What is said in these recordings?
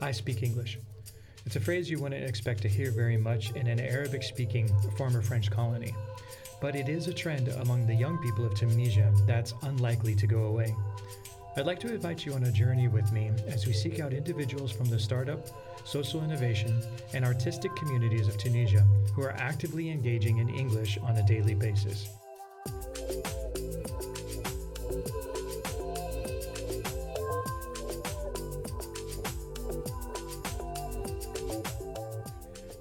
I speak English. It's a phrase you wouldn't expect to hear very much in an Arabic speaking former French colony. But it is a trend among the young people of Tunisia that's unlikely to go away. I'd like to invite you on a journey with me as we seek out individuals from the startup, social innovation, and artistic communities of Tunisia who are actively engaging in English on a daily basis.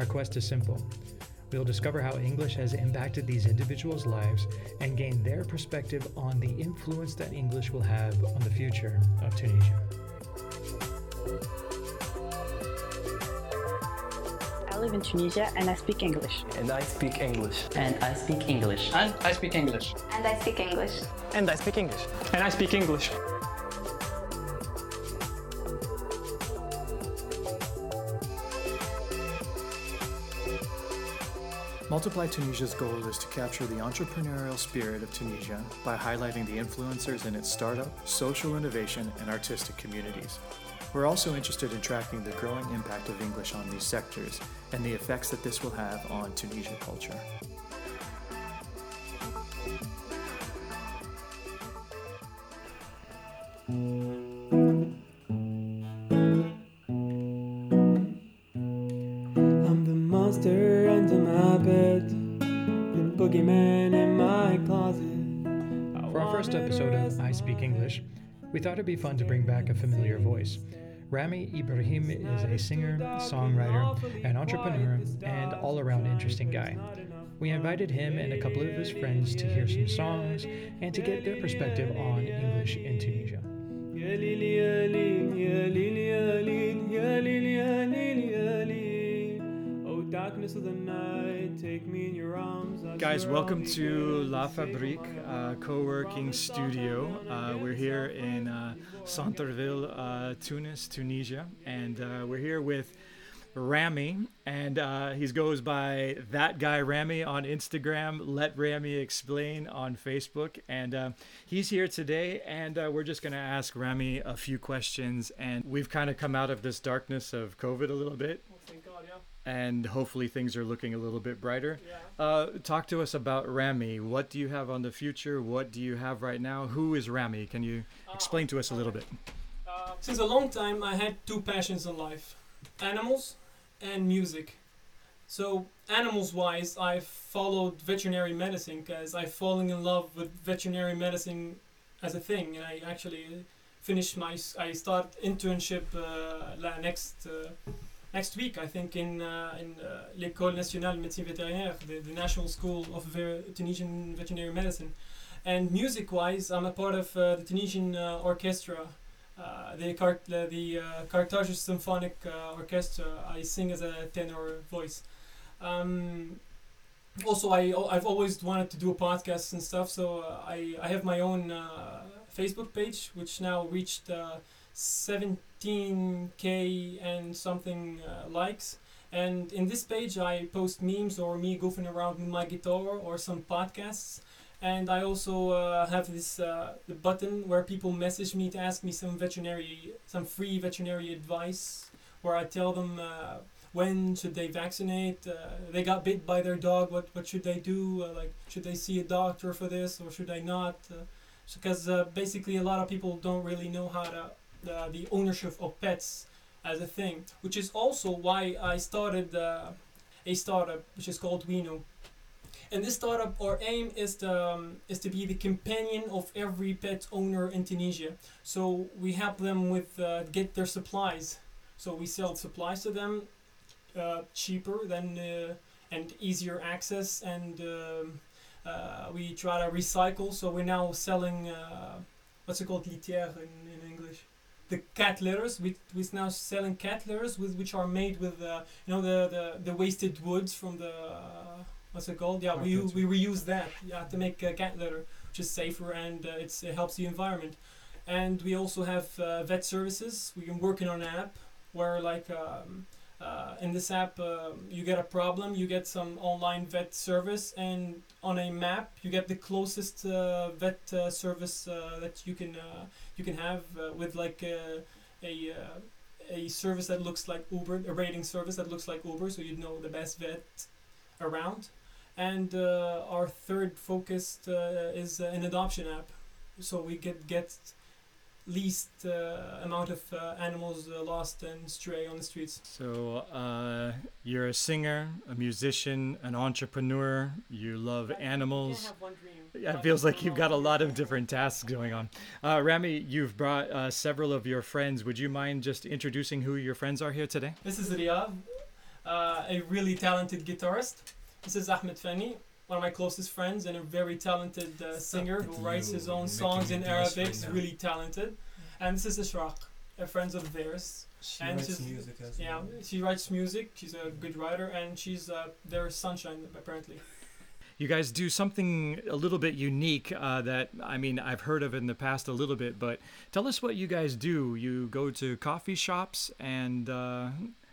Our quest is simple. We'll discover how English has impacted these individuals' lives and gain their perspective on the influence that English will have on the future of Tunisia. I live in Tunisia and I speak English. And I speak English. And I speak English. And I speak English. And I speak English. And I speak English. And I speak English. Multiply Tunisia's goal is to capture the entrepreneurial spirit of Tunisia by highlighting the influencers in its startup, social innovation, and artistic communities. We're also interested in tracking the growing impact of English on these sectors and the effects that this will have on Tunisian culture. I'm we thought it'd be fun to bring back a familiar voice. Rami Ibrahim is a singer, songwriter, an entrepreneur, and all around interesting guy. We invited him and a couple of his friends to hear some songs and to get their perspective on English in Tunisia. Darkness of the night, take me in your arms. Guys, welcome to La Fabrique uh, co working studio. Uh, we're here in uh, Centerville, uh, Tunis, Tunisia, and uh, we're here with Rami, and uh, he goes by that guy Rami on Instagram. Let Rami explain on Facebook, and uh, he's here today. And uh, we're just gonna ask Rami a few questions. And we've kind of come out of this darkness of COVID a little bit, and hopefully things are looking a little bit brighter. Yeah. Uh, talk to us about Rami. What do you have on the future? What do you have right now? Who is Rami? Can you explain to us a little bit? Uh, since a long time, I had two passions in life animals and music. So, animals wise, I followed veterinary medicine because I falling in love with veterinary medicine as a thing, and I actually finished my I start internship uh, next uh, next week I think in uh, in uh, l'école nationale de médecine vétérinaire the, the national school of Ver- Tunisian veterinary medicine. And music wise I'm a part of uh, the Tunisian uh, orchestra. Uh, the Car- the, uh, Carthage Symphonic Orchestra I sing as a tenor voice. Um, also I I've always wanted to do a podcast and stuff so I I have my own Facebook page which now reached 17k and something uh, likes. And in this page I post memes or me goofing around with my guitar or some podcasts. And I also uh, have this uh, the button where people message me to ask me some veterinary some free veterinary advice where I tell them uh, when should they vaccinate uh, they got bit by their dog what what should they do? Uh, like should they see a doctor for this or should they not? Because uh, basically a lot of people don't really know how to uh, the ownership of pets as a thing which is also why I started uh, a startup which is called Wino and this startup our aim is to um, is to be the companion of every pet owner in Tunisia. So we help them with uh, get their supplies. So we sell supplies to them uh, cheaper than uh, and easier access and um, uh, we try to recycle. So we're now selling uh, what's it called? Litière in, in English the cat litters we we now selling cat litters with which are made with uh, you know the, the the wasted woods from the uh, what's it called? Yeah we, we reuse that. Yeah to make uh, cat litter which is safer and uh, it's, it helps the environment. And we also have uh, vet services. We've been working on an app where like um, uh, in this app uh, you get a problem you get some online vet service and on a map you get the closest uh, vet uh, service uh, that you can uh, you can have with like a a service that looks like Uber, a rating service that looks like Uber, so you'd know the best vet around. And our third focus is an adoption app, so we get get least uh, amount of uh, animals uh, lost and stray on the streets. So uh, you're a singer, a musician, an entrepreneur. You love animals. Yeah, it feels like you've got a lot of different tasks going on. Uh, Rami, you've brought uh, several of your friends. Would you mind just introducing who your friends are here today? This is Riyad, uh, a really talented guitarist. This is Ahmed Fani, one of my closest friends and a very talented uh, singer who writes his own songs in Arabic. right He's really talented. And this is Ishraq, a friend of theirs. She And writes she's- music as Yeah, well. she writes music. She's a good writer, and she's uh, their sunshine apparently. You guys do something a little bit unique uh, that, I mean, I've heard of in the past a little bit, but tell us what you guys do. You go to coffee shops, and uh,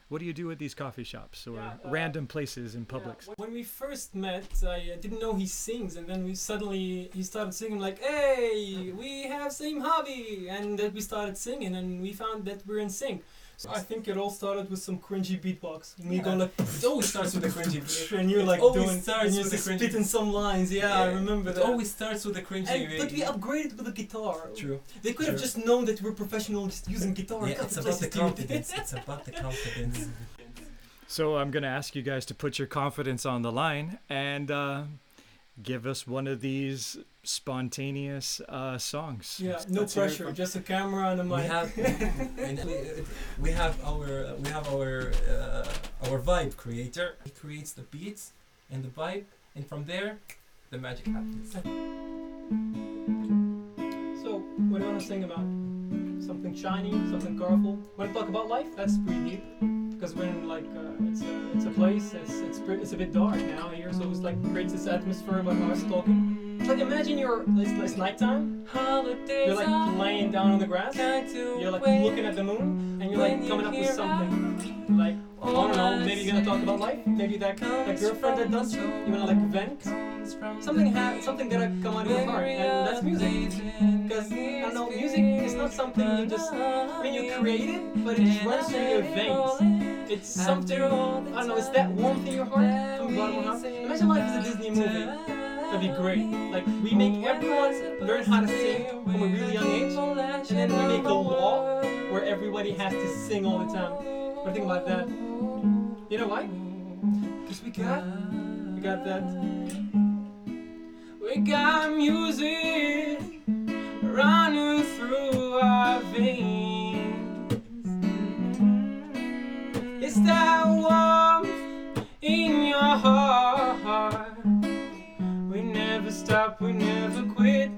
what do you do at these coffee shops or Yeah, uh, random places in Yeah, When we first met, I didn't know he sings, and then we suddenly he started singing like, "Hey, we have same hobby," and then we started singing, and we found that we're in sync. So I think it all started with some cringy beatbox. Me Yeah. going like, It always starts with a cringy beat. and you're like always doing, starts and you're with a just cringy spitting some lines. Yeah, I remember It that. always starts with a cringy And, beat. but we upgraded with a guitar. True. They could have just known that we're professional just using guitar. Yeah, God, it's about the confidence. It's about the confidence. So I'm going to ask you guys to put your confidence on the line and uh, give us one of these spontaneous uh, songs. Yeah, no Let's hear it pressure, just a camera and a mic. we have we, we have our we have our uh, our vibe creator. He creates the beats and the vibe, and from there, the magic happens. So, what do you want to sing about? Something shiny, something colorful. Want to talk about life? That's pretty deep. Because we're like uh, it's a it's a place. It's it's it's a bit dark now here, so it's like creates this atmosphere about us talking. Like imagine you're it's, it's nighttime. You're like laying down on the grass. You're like looking at the moon, and you're like coming up with something. Like I don't know, maybe you're gonna talk about life. Maybe that that girlfriend that does you. You wanna like vent. Something ha- something that come out of your heart, and that's music. Because I don't know, music is not something you just. I mean, you create it, but it just runs through your veins. It's something. I don't know. It's that warmth in your heart from the bottom of your heart. Imagine life is a Disney movie. That'd be great. Like we make everyone learn how to sing from a really young age, and then we make a law where everybody has to sing all the time. You think about that? You know why? Because we got, we got that. We got music running through our veins. That warmth in your heart. We never stop, we never quit,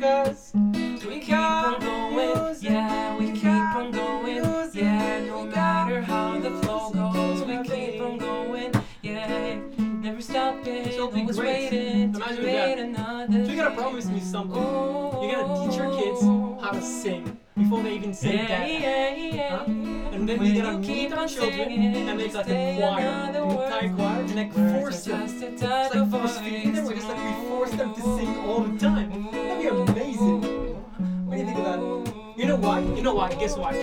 cause we keep on going, yeah, we keep on going, yeah, no matter how the flow goes, we keep on going, yeah, never stopping, always waiting to Imagine that. another. So you gotta promise me something. You're gonna teach your kids oh. how to sing before they even say yeah, that. yeah? And then When we're gonna you meet keep our on children and make like a choir, an entire choir, and like force them. It's like force feeding them. We're just like we force them to sing all the time. That'd be amazing. What do you think of that? You know why? You know why? Guess why?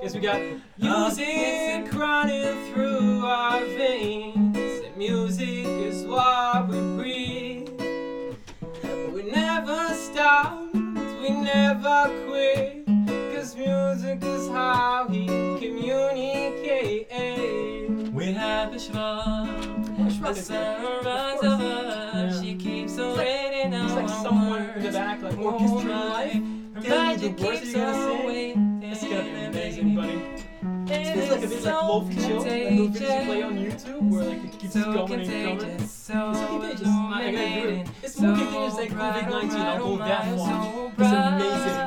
Guess we got uh, music running through our veins. Music music is how we communicate. We have a shrub, Shrub a is good. sunrise Of us. Yeah. She keeps on like- reading It's like someone in the back, like Oh orchestrating my, life. her the magic keeps on waiting. It's gonna be amazing, buddy. It feels like a bit like Lofi Chill, like those videos you play on. YouTube where like it keeps So going and contagious, so It's so contagious. I gotta do it. It's more contagious than COVID 19. I'll go that far. It's amazing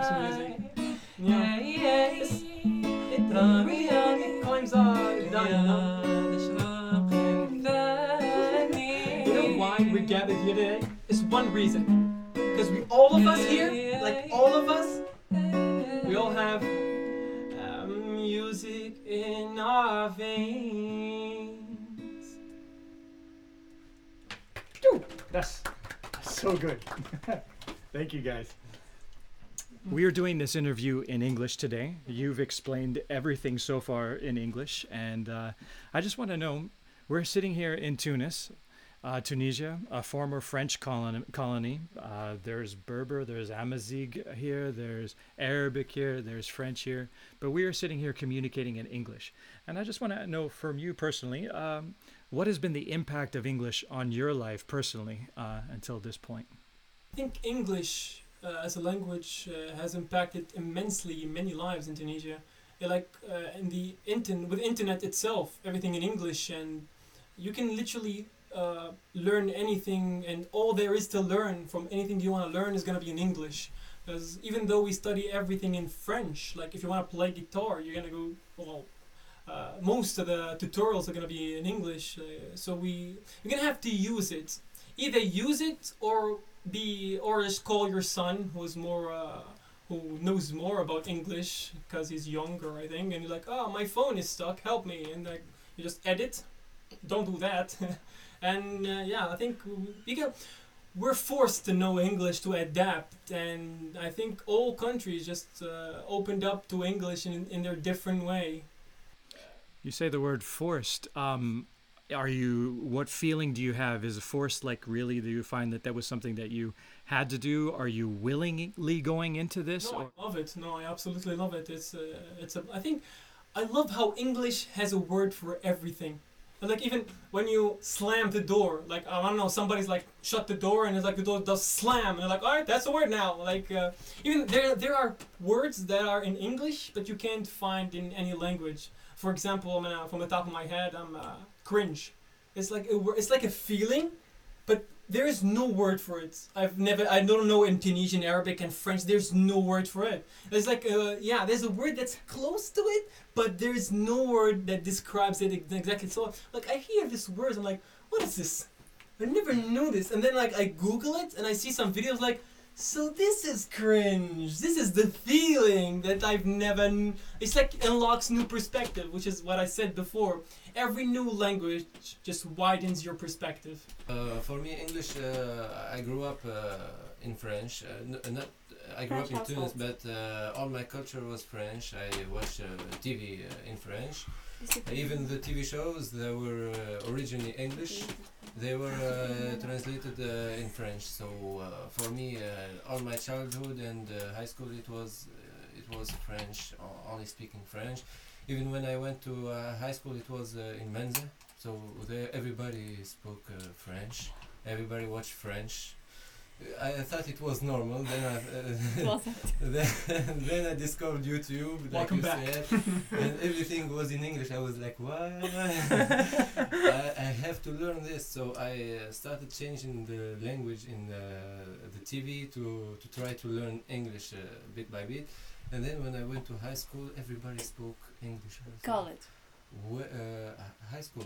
we gathered here today? It's one reason. Because we all of us here, like all of us, we all have um, music in our veins. That's so good. Thank you guys. We are doing this interview in English today. You've explained everything so far in English, and uh, I just want to know we're sitting here in Tunis, uh, Tunisia, a former French colony. Uh, there's Berber, there's Amazigh here, there's Arabic here, there's French here, but we are sitting here communicating in English. And I just want to know from you personally, um, what has been the impact of English on your life personally uh, until this point? I think English uh, as a language uh, has impacted immensely many lives in Tunisia. Like uh, in the internet, with internet itself, everything in English, and you can literally uh, learn anything, and all there is to learn from anything you want to learn is gonna be in English. Because even though we study everything in French, like if you want to play guitar, you're gonna go well. Uh, most of the tutorials are gonna be in English, uh, so we you're gonna have to use it. Either use it or be or just call your son who's more uh, who knows more about English because he's younger, I think, and you're like, oh, my phone is stuck, help me, and like you just edit. Don't do that. and uh, yeah, I think we get we're forced to know English to adapt, and I think all countries just uh, opened up to English in in their different way. You say the word forced. Um, are you? What feeling do you have? Is it forced? Like really? Do you find that that was something that you had to do? Are you willingly going into this? No, or- I love it. No, I absolutely love it. It's uh, it's a. I think I love how English has a word for everything. Like even when you slam the door, like I don't know, somebody's like shut the door and it's like the door does slam, and they're like, all right, that's a word now. Like uh, even there there are words that are in English but you can't find in any language. For example, I'm gonna, from the top of my head, I'm uh, cringe. It's like a, it's like a feeling, but there is no word for it. I've never, I don't know in Tunisian, Arabic, and French. There's no word for it. There's like, uh, yeah, there's a word that's close to it, but there's no word that describes it exactly. So, like, I hear this word, I'm like, what is this? I never knew this. And then, like, I Google it and I see some videos, like, so this is cringe. This is the feeling that I've never. Kn- it's like unlocks new perspective, which is what I said before. Every new language just widens your perspective. Uh, for me, English. Uh, I grew up uh, in French. Uh, n- not. I grew French up in Tunis, but uh, all my culture was French. I watched uh, TV uh, in French. Even the TV shows that were uh, originally English, they were uh, translated uh, in French. So uh, for me, uh, all my childhood and uh, high school, it was uh, it was French, only speaking French. Even when I went to uh, high school, it was uh, in Menzah. So there, everybody spoke uh, French. Everybody watched French. I, I thought it was normal. Then I, uh, then, then I discovered YouTube. Like Welcome you back. said, and everything was in English. I was like, what? I, I have to learn this. So I uh, started changing the language in the, the TV to, to try to learn English uh, bit by bit. And then when I went to high school, everybody spoke English. I was College. "Wh- uh, high school.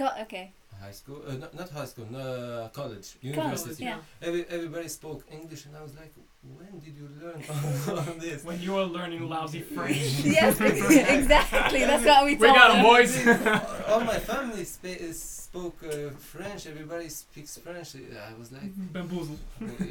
Co- okay. High school, uh, not, not high school, no, uh, college, university. yeah. Every, everybody spoke English, and I was like, when did you learn all this? When you are learning lousy French. yes, exactly. That's what we We told got 'em, them. boys. all my family spa- spoke uh, French. Everybody speaks French. I was like, Bamboozle.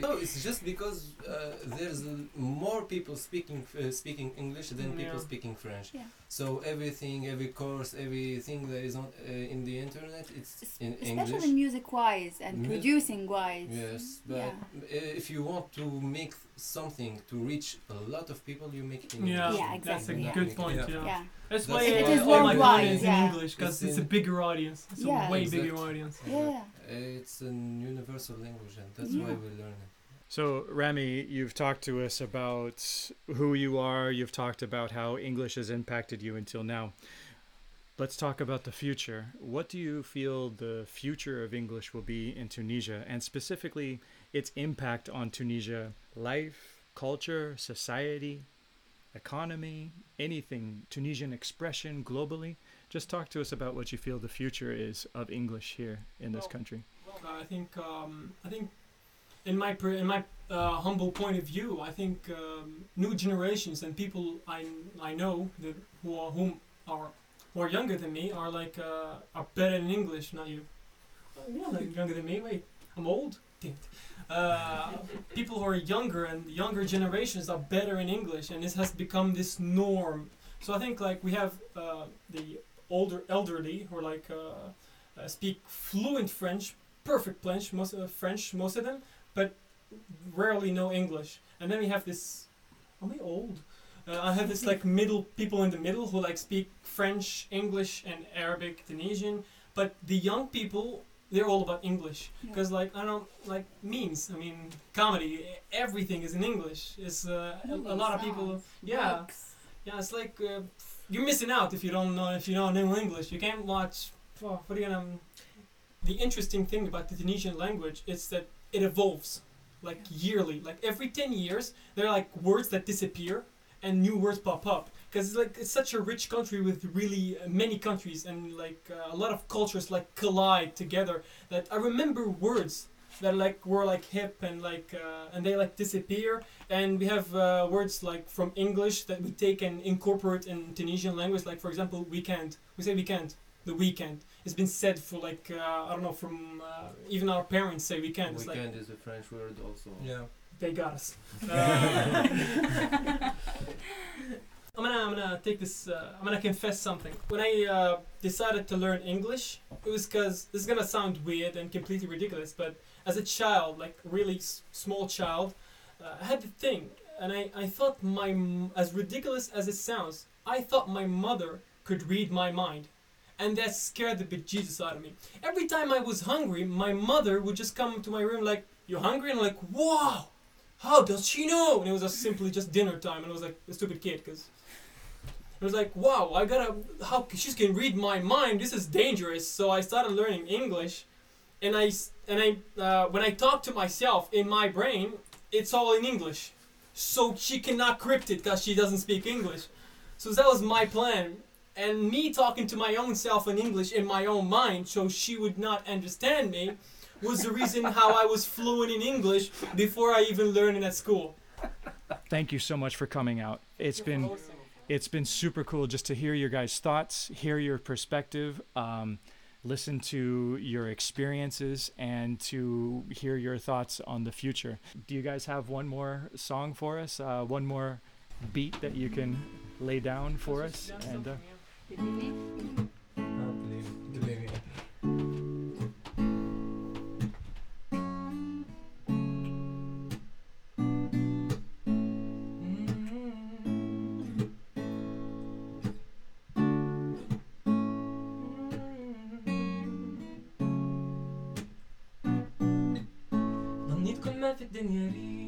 no, it's just because uh, there's more people speaking uh, speaking English than people speaking French. Yeah. So everything, every course, everything that is on uh, in the internet, it's Es- in Especially English. Especially music wise and Mu- producing wise. Yes, but Yeah. uh, if you want to make something to reach a lot of people, you make it in Yeah, English. Yeah, that's a exactly, yeah. good point. Yeah. Yeah. Yeah. That's That's why why- uh, It is all my worldwide, content in. English because It's it's, a bigger audience. It's Yeah. a way Exactly. bigger audience. Yeah. It's a universal language, and that's why we learn it. So, Rami, you've talked to us about who you are. You've talked about how English has impacted you until now. Let's talk about the future. What do you feel the future of English will be in Tunisia, and specifically its impact on Tunisia life, culture, society, economy, anything, Tunisian expression globally? Just talk to us about what you feel the future is of English here in this Well, country. I think um, I think in my in my uh, humble point of view, I think um, new generations and people I I know that who are whom are who are younger than me are like uh, are better in English. Not you. Oh, you're not younger than me. Wait, I'm old. Damn it. Uh, people who are younger and younger generations are better in English, and this has become this norm. So I think like we have uh, the older elderly who are like uh, uh, speak fluent French, perfect French, most uh, French, most of them, but rarely know English. And then we have this. Am I old? Uh, I have this like middle people in the middle who like speak French, English, and Arabic, Tunisian. But the young people, they're all about English because like I don't like memes. I mean, comedy. Everything is in English. It's uh, a, a lot of people. Yeah, yeah. It's like uh, you're missing out if you don't know if you don't know English. You can't watch. Oh, what are you gonna? The interesting thing about the Tunisian language is that it evolves, like yearly. Like every ten years, there are like words that disappear and new words pop up because it's like it's such a rich country with really uh, many countries and like uh, a lot of cultures like collide together that i remember words that like were like hip and like uh, and they like disappear. And we have uh, words like from english that we take and incorporate in tunisian language. Like for example weekend we say weekend the weekend it's been said for like uh, i don't know from uh, even our parents say weekend it's like Weekend is a French word also. yeah, they got us. I'm gonna, I'm gonna take this. Uh, I'm gonna confess something. When I uh, decided to learn English, it was because this is gonna sound weird and completely ridiculous, but as a child, like really s- small child, uh, I had the thing, and I, I thought my, m- as ridiculous as it sounds, I thought my mother could read my mind. And that scared the bejesus out of me. Every time I was hungry, my mother would just come to my room like, you're hungry?" And I'm like, "Wow, how does she know?" And it was just simply just dinner time, and I was like a stupid kid because it was like, "Wow, I gotta how c- she can read my mind. This is dangerous." So I started learning English, and I s- and I uh, when I talk to myself in my brain, it's all in English, so she cannot crypt it because she doesn't speak English. So that was my plan. And me talking to my own self in English in my own mind, so she would not understand me, was the reason how I was fluent in English before I even learned it at school. Thank you so much for coming out. It's been it's been super cool just to hear your guys' thoughts, hear your perspective, um, listen to your experiences, and to hear your thoughts on the future. Do you guys have one more song for us? Uh, one more beat that you can lay down for us? And uh, tip deneyelim.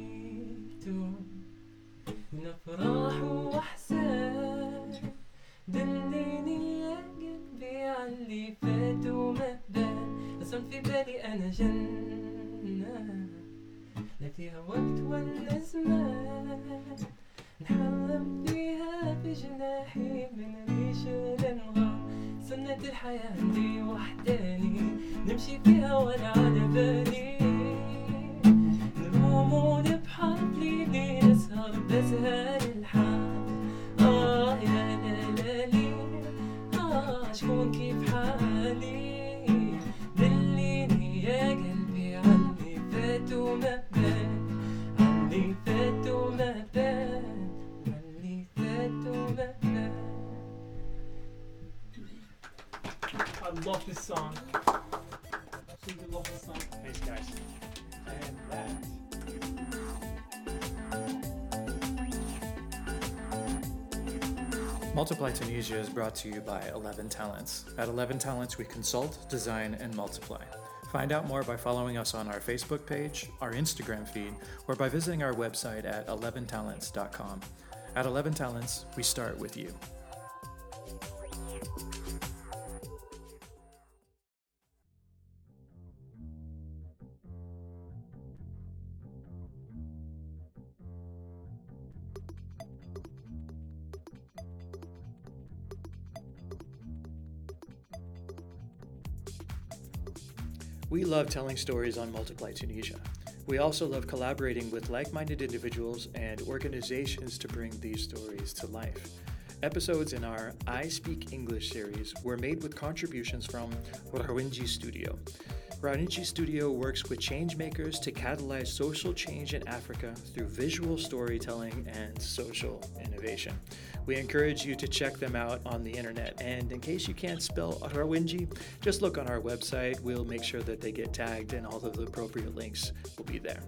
Tunisia is brought to you by 11 Talents. At 11 Talents, we consult, design, and multiply. Find out more by following us on our Facebook page, our Instagram feed, or by visiting our website at 11talents.com. At 11 Talents, we start with you. Love telling stories on Multiply Tunisia. We also love collaborating with like minded individuals and organizations to bring these stories to life. Episodes in our I Speak English series were made with contributions from Rawinji Studio. Rawinji Studio works with changemakers to catalyze social change in Africa through visual storytelling and social innovation. We encourage you to check them out on the internet. And in case you can't spell Rawinji, just look on our website. We'll make sure that they get tagged and all of the appropriate links will be there.